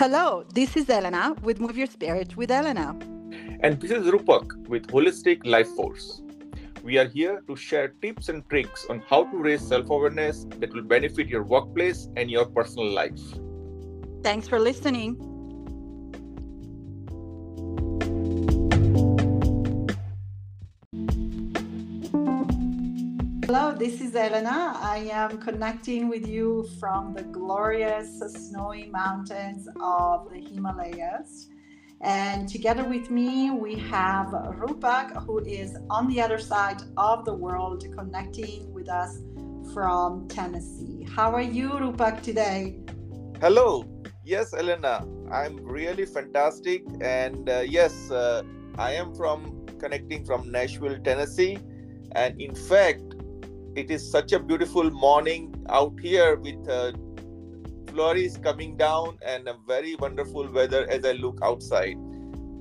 Hello, this is Elena with Move Your Spirit with Elena. And this is Rupak with Holistic Life Force. We are here to share tips and tricks on how to raise self awareness that will benefit your workplace and your personal life. Thanks for listening. Hello, this is Elena. I am connecting with you from the glorious snowy mountains of the Himalayas. And together with me, we have Rupak, who is on the other side of the world, connecting with us from Tennessee. How are you, Rupak, today? Hello. Yes, Elena, I'm really fantastic. And uh, yes, uh, I am from connecting from Nashville, Tennessee. And in fact, it is such a beautiful morning out here with uh, flurries coming down and a very wonderful weather as I look outside.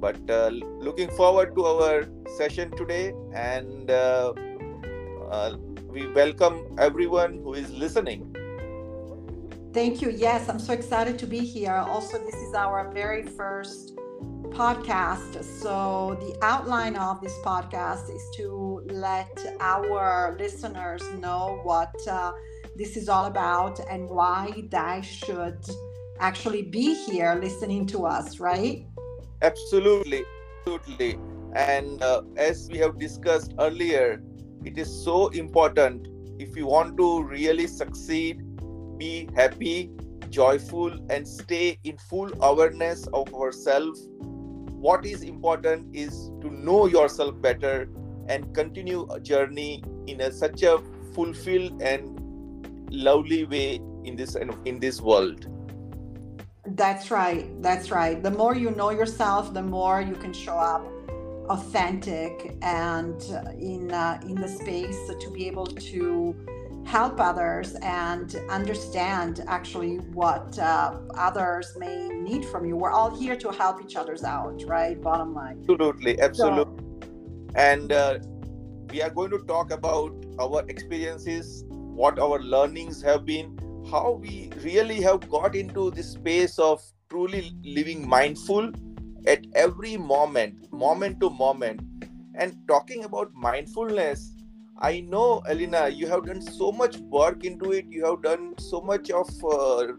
But uh, looking forward to our session today, and uh, uh, we welcome everyone who is listening. Thank you. Yes, I'm so excited to be here. Also, this is our very first podcast. So, the outline of this podcast is to let our listeners know what uh, this is all about and why they should actually be here listening to us, right? Absolutely. Absolutely. And uh, as we have discussed earlier, it is so important if you want to really succeed, be happy, joyful, and stay in full awareness of ourselves what is important is to know yourself better and continue a journey in a, such a fulfilled and lovely way in this in this world that's right that's right the more you know yourself the more you can show up authentic and in uh, in the space to be able to help others and understand actually what uh, others may need from you. We're all here to help each other's out, right? Bottom line. Absolutely, absolutely. And uh, we are going to talk about our experiences, what our learnings have been, how we really have got into this space of truly living mindful at every moment, moment to moment. And talking about mindfulness, I know, Elena, you have done so much work into it. You have done so much of uh,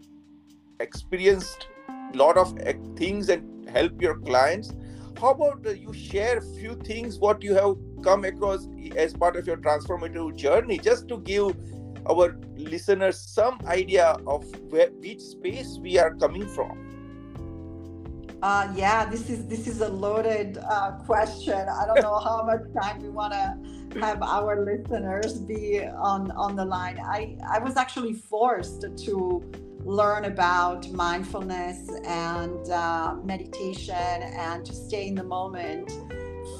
experienced lot of uh, things and help your clients. How about you share a few things what you have come across as part of your transformative journey, just to give our listeners some idea of where, which space we are coming from. Uh, yeah, this is this is a loaded uh, question. I don't know how much time we want to have our listeners be on on the line. I I was actually forced to learn about mindfulness and uh, meditation and to stay in the moment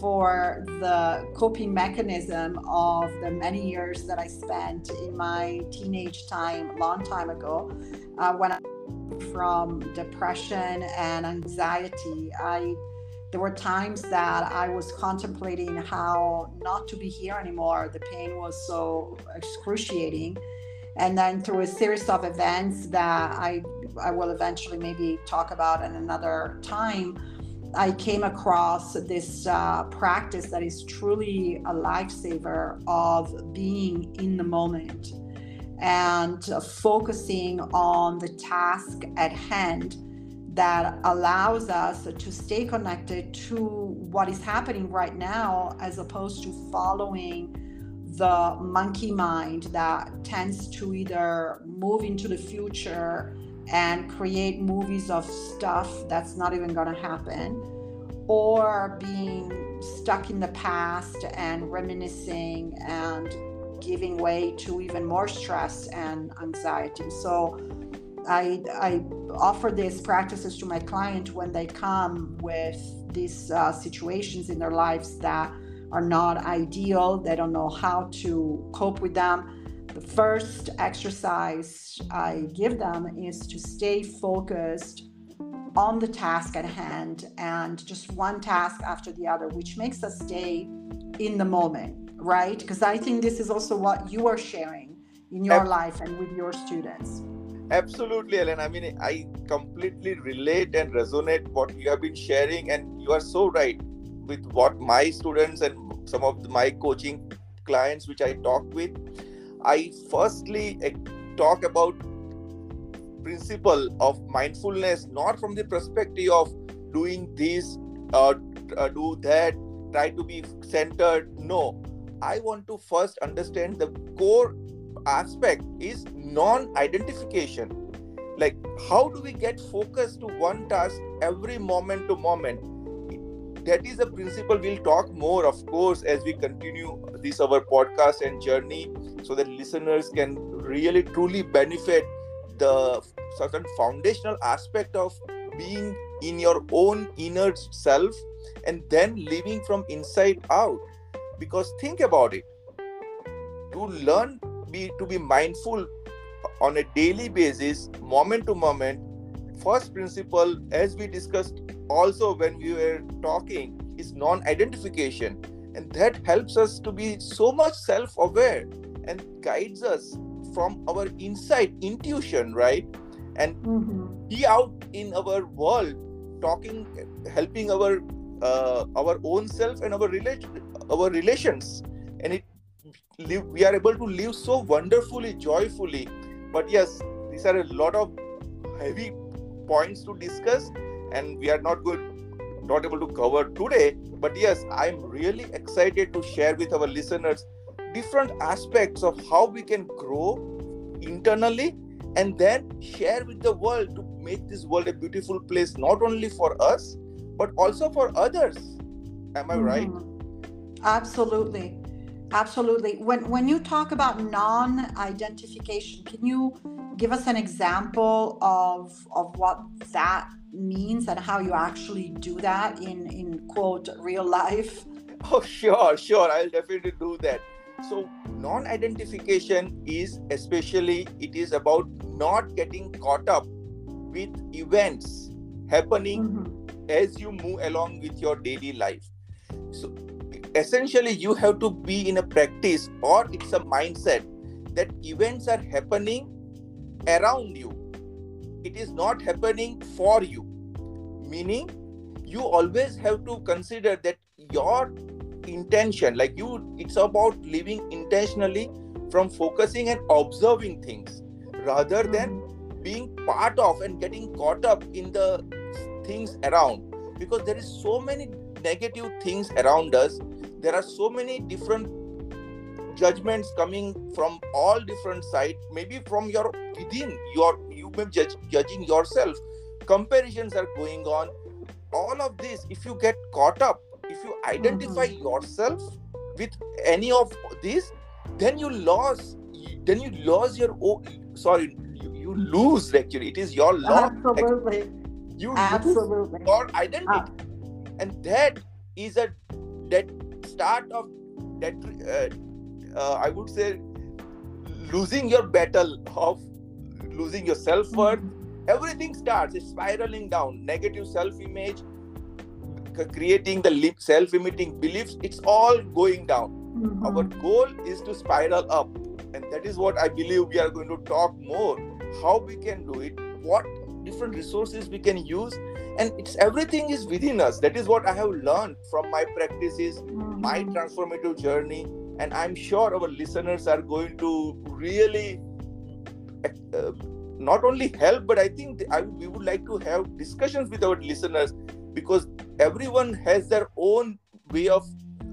for the coping mechanism of the many years that I spent in my teenage time, long time ago, uh, when I from depression and anxiety. I there were times that I was contemplating how not to be here anymore. The pain was so excruciating. And then through a series of events that I, I will eventually maybe talk about in another time, I came across this uh, practice that is truly a lifesaver of being in the moment and focusing on the task at hand that allows us to stay connected to what is happening right now as opposed to following the monkey mind that tends to either move into the future and create movies of stuff that's not even going to happen or being stuck in the past and reminiscing and giving way to even more stress and anxiety. So I, I offer these practices to my client when they come with these uh, situations in their lives that are not ideal. They don't know how to cope with them. The first exercise I give them is to stay focused on the task at hand and just one task after the other, which makes us stay in the moment right? Because I think this is also what you are sharing in your life and with your students. Absolutely, Ellen. I mean, I completely relate and resonate what you have been sharing, and you are so right with what my students and some of my coaching clients which I talk with. I firstly eh, talk about principle of mindfulness not from the perspective of doing this or uh, do that, try to be centered. No, I want to first understand the core aspect is non-identification like how do we get focused to one task every moment to moment that is a principle we'll talk more of course as we continue this our podcast and journey so that listeners can really truly benefit the certain foundational aspect of being in your own inner self and then living from inside out. Because think about it. To learn be to be mindful on a daily basis moment to moment first principle as we discussed also when we were talking is non-identification. And that helps us to be so much self-aware and guides us from our inside intuition right? And mm-hmm. be out in our world talking helping our uh, our own self and our relation our relations. And it live, we are able to live so wonderfully joyfully. But yes these are a lot of heavy points to discuss and we are not good not able to cover today but yes i'm really excited to share with our listeners different aspects of how we can grow internally and then share with the world to make this world a beautiful place not only for us but also for others am i mm-hmm. right absolutely Absolutely. When when you talk about non-identification, can you give us an example of of what that means and how you actually do that in in quote real life? Oh, sure, sure. I'll definitely do that. So, non-identification is especially it is about not getting caught up with events happening mm-hmm. as you move along with your daily life. So essentially you have to be in a practice or it's a mindset that events are happening around you. It is not happening for you. Meaning you always have to consider that your intention like you it's about living intentionally from focusing and observing things rather than being part of and getting caught up in the things around. Because there is so many negative things around us. There are so many different judgments coming from all different sides maybe from your within your you may judge judging yourself. Comparisons are going on. All of this if you get caught up if you identify mm-hmm. yourself with any of this then you lose then you lose your own sorry you, you lose actually. It is your loss. Absolutely. You absolutely. your identity. Uh, and that is a that start of that uh, uh, i would say losing your battle of losing your self-worth mm-hmm. everything starts spiraling down negative self-image creating the self-limiting beliefs it's all going down mm-hmm. our goal is to spiral up and that is what i believe we are going to talk more how we can do it what different resources we can use and it's everything is within us that is what i have learned from my practices mm-hmm. my transformative journey and i'm sure our listeners are going to really uh, not only help but i think I, we would like to have discussions with our listeners because everyone has their own way of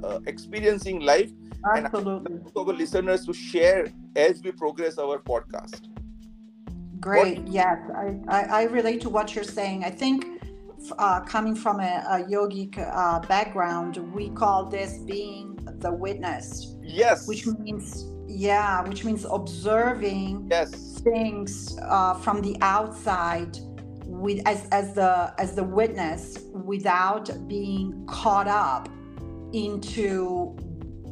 uh, experiencing life Absolutely. and our listeners to share as we progress our podcast great what? yes I, I, I relate to what you're saying i think uh, coming from a, a yogic uh, background, we call this being the witness. Yes. Which means, yeah, which means observing yes. things uh, from the outside with as, as the as the witness without being caught up into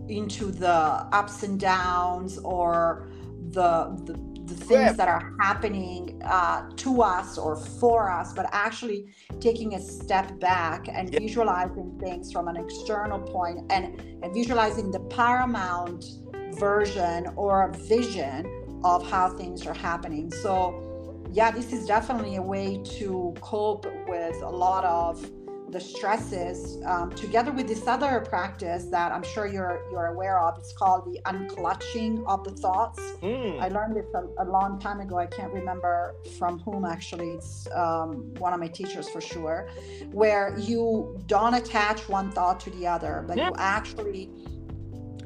into the ups and downs or the, the the things that are happening uh, to us or for us, but actually taking a step back and visualizing things from an external point and, and visualizing the paramount version or vision of how things are happening. So yeah, this is definitely a way to cope with a lot of the stresses um, together with this other practice that I'm sure you're you're aware of. It's called the unclutching of the thoughts. Mm. I learned this a, a, long time ago. I can't remember from whom actually. It's um, one of my teachers for sure, where you don't attach one thought to the other, but yeah. you actually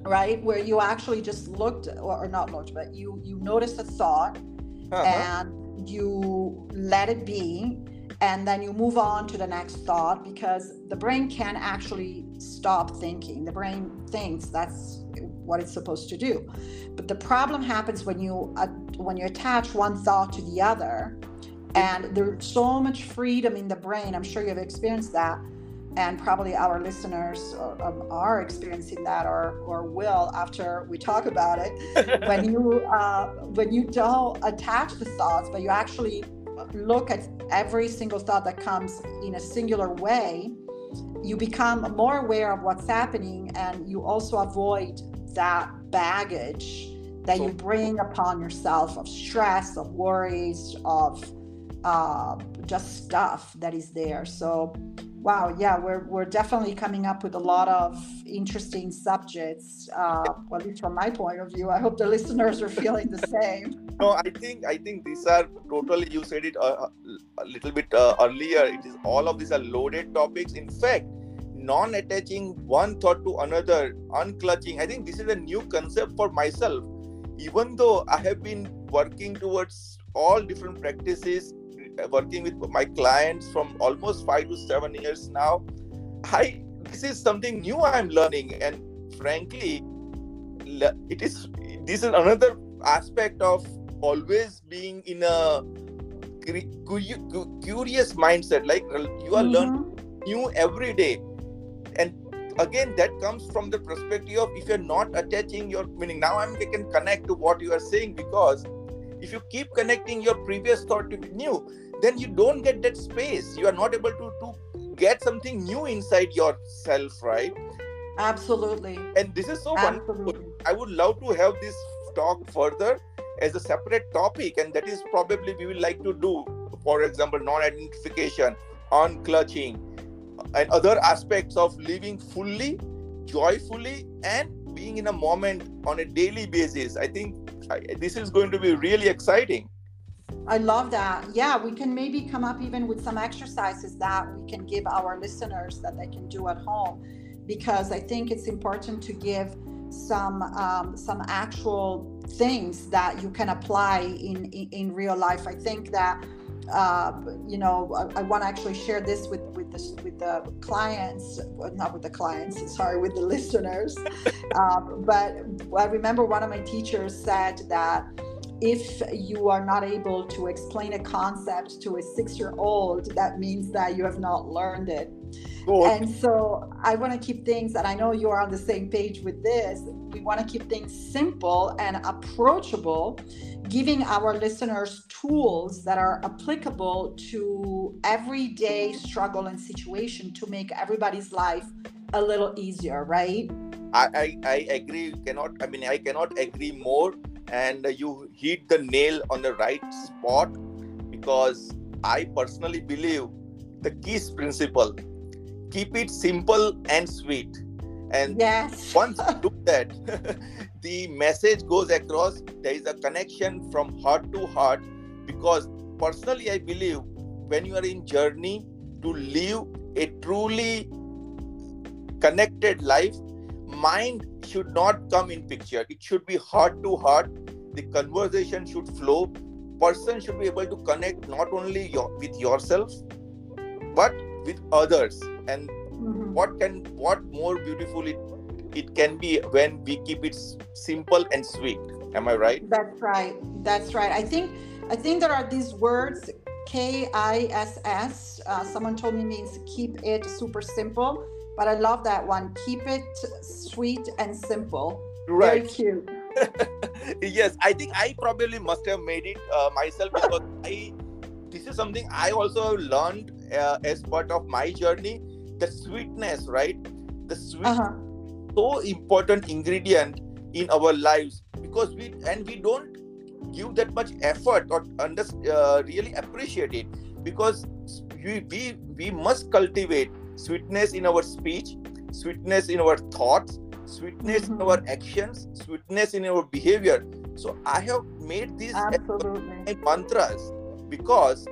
right where you actually just looked or, not looked but you you noticed a thought uh-huh. and you let it be and then you move on to the next thought because the brain can actually stop thinking. The brain thinks that's what it's supposed to do. But the problem happens when you uh, when you attach one thought to the other and there's so much freedom in the brain. I'm sure you've experienced that and probably our listeners are, um, are, experiencing that or, or will after we talk about it. When you uh, when you don't attach the thoughts but you actually look at every single thought that comes in a singular way you become more aware of what's happening and you also avoid that baggage that you bring upon yourself of stress of worries of uh, just stuff that is there so Wow, yeah, we're, we're definitely coming up with a lot of interesting subjects. Uh, well, at least from my point of view, I hope the listeners are feeling the same. No, I think I think these are totally. You said it uh, a little bit uh, earlier. It is all of these are loaded topics. In fact, non-attaching one thought to another, unclutching. I think this is a new concept for myself. Even though I have been working towards all different practices working with my clients from almost five to seven years now. I this is something new I'm learning, and frankly, it is this is another aspect of always being in a curious mindset. Like you are mm-hmm. learning new every day, and again that comes from the perspective of if you're not attaching your meaning now i'm I can connect to what you are saying because if you keep connecting your previous thought to new then you don't get that space. You are not able to to get something new inside yourself right? Absolutely. And this is so absolutely. wonderful i would love to have this talk further as a separate topic and that is probably we will like to do for example non-identification unclutching and other aspects of living fully joyfully and being in a moment on a daily basis. I think this is going to be really exciting I love that. Yeah, we can maybe come up even with some exercises that we can give our listeners that they can do at home, because I think it's important to give some um, some actual things that you can apply in in, in real life. I think that uh, you know I, I want to actually share this with with the with the clients, not with the clients, sorry, with the listeners. um, but I remember one of my teachers said that if you are not able to explain a concept to a six year old, that means that you have not learned it. Cool. And so I want to keep things, and I know you are on the same page with this. We want to keep things simple and approachable, giving our listeners tools that are applicable to everyday struggle and situation to make everybody's life a little easier, right? I, I, I agree. Cannot I mean I cannot agree more and you hit the nail on the right spot because I personally believe the KISS principle keep it simple and sweet. And yes. once you do that, the message goes across. There is a connection from heart to heart because personally, I believe when you are in journey to live a truly connected life, mind should not come in picture it should be heart to heart the conversation should flow person should be able to connect not only your, with yourself but with others and. What can what more beautiful it it can be when we keep it simple and sweet am i right that's right that's right i think i think there are these words k-i-s-s uh, someone told me means keep it super simple but I love that one. Keep it sweet and simple. Right. Very cute. yes, I think I probably must have made it uh, myself because I this is something I also learned uh, as part of my journey. The sweetness, right? The sweet, uh-huh. so important ingredient in our lives because we and we don't give that much effort or under, uh, really appreciate it because we, we we must cultivate sweetness in our speech sweetness in our thoughts sweetness mm-hmm. in our actions sweetness in our behavior so i have made these mantras because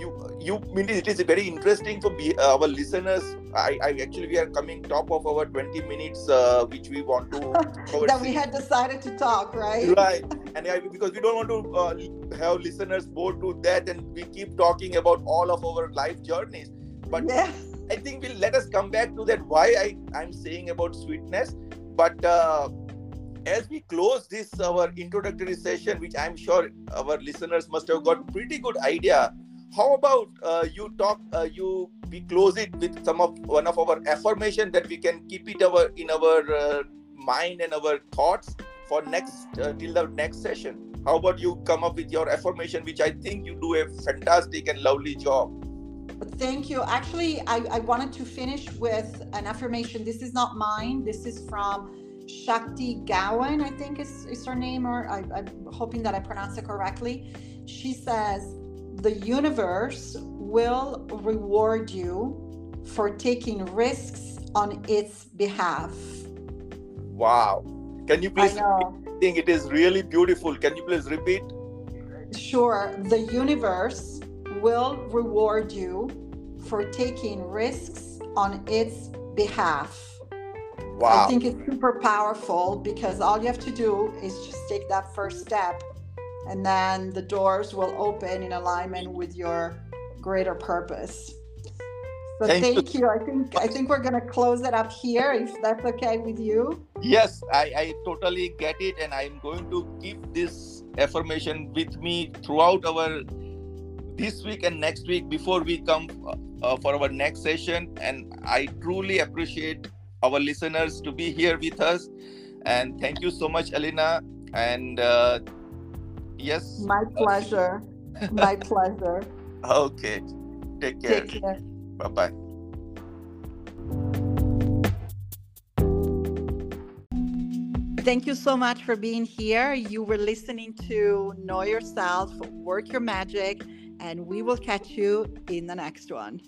you you mean it is very interesting for be, uh, our listeners. I, I actually we are coming top of our 20 minutes uh, which we want to that we had decided to talk right? Right. And I, because we don't want to uh, have listeners bored to death and we keep talking about all of our life journeys. But yeah. i think we'll let us come back to that why i i'm saying about sweetness. But uh, as we close this our introductory session which i'm sure our listeners must have got pretty good idea how about uh, you talk uh, you we close it with some of one of our affirmation that we can keep it our in our uh, mind and our thoughts for next uh, till the next session how about you come up with your affirmation which i think you do a fantastic and lovely job Thank you. Actually, I, I wanted to finish with an affirmation. This is not mine. This is from Shakti Gawain, I think is, is her name, or I, I'm hoping that I pronounce it correctly. She says, The universe will reward you for taking risks on its behalf. Wow. Can you please? I think it is really beautiful. Can you please repeat? Sure. The universe will reward you for taking risks on its behalf. Wow. I think it's super powerful because all you have to do is just take that first step and then the doors will open in alignment with your greater purpose. So thank, thank you. you. I think I think we're gonna close it up here if that's okay with you. Yes, I, I totally get it and I'm going to keep this affirmation with me throughout our this week and next week before we come uh, for our next session. And I truly appreciate our listeners to be here with us. And thank you so much, Alina. And uh, yes, my pleasure. my pleasure. Okay. Take care. Take care. Bye bye. Thank you so much for being here. You were listening to Know Yourself, Work Your Magic and we will catch you in the next one.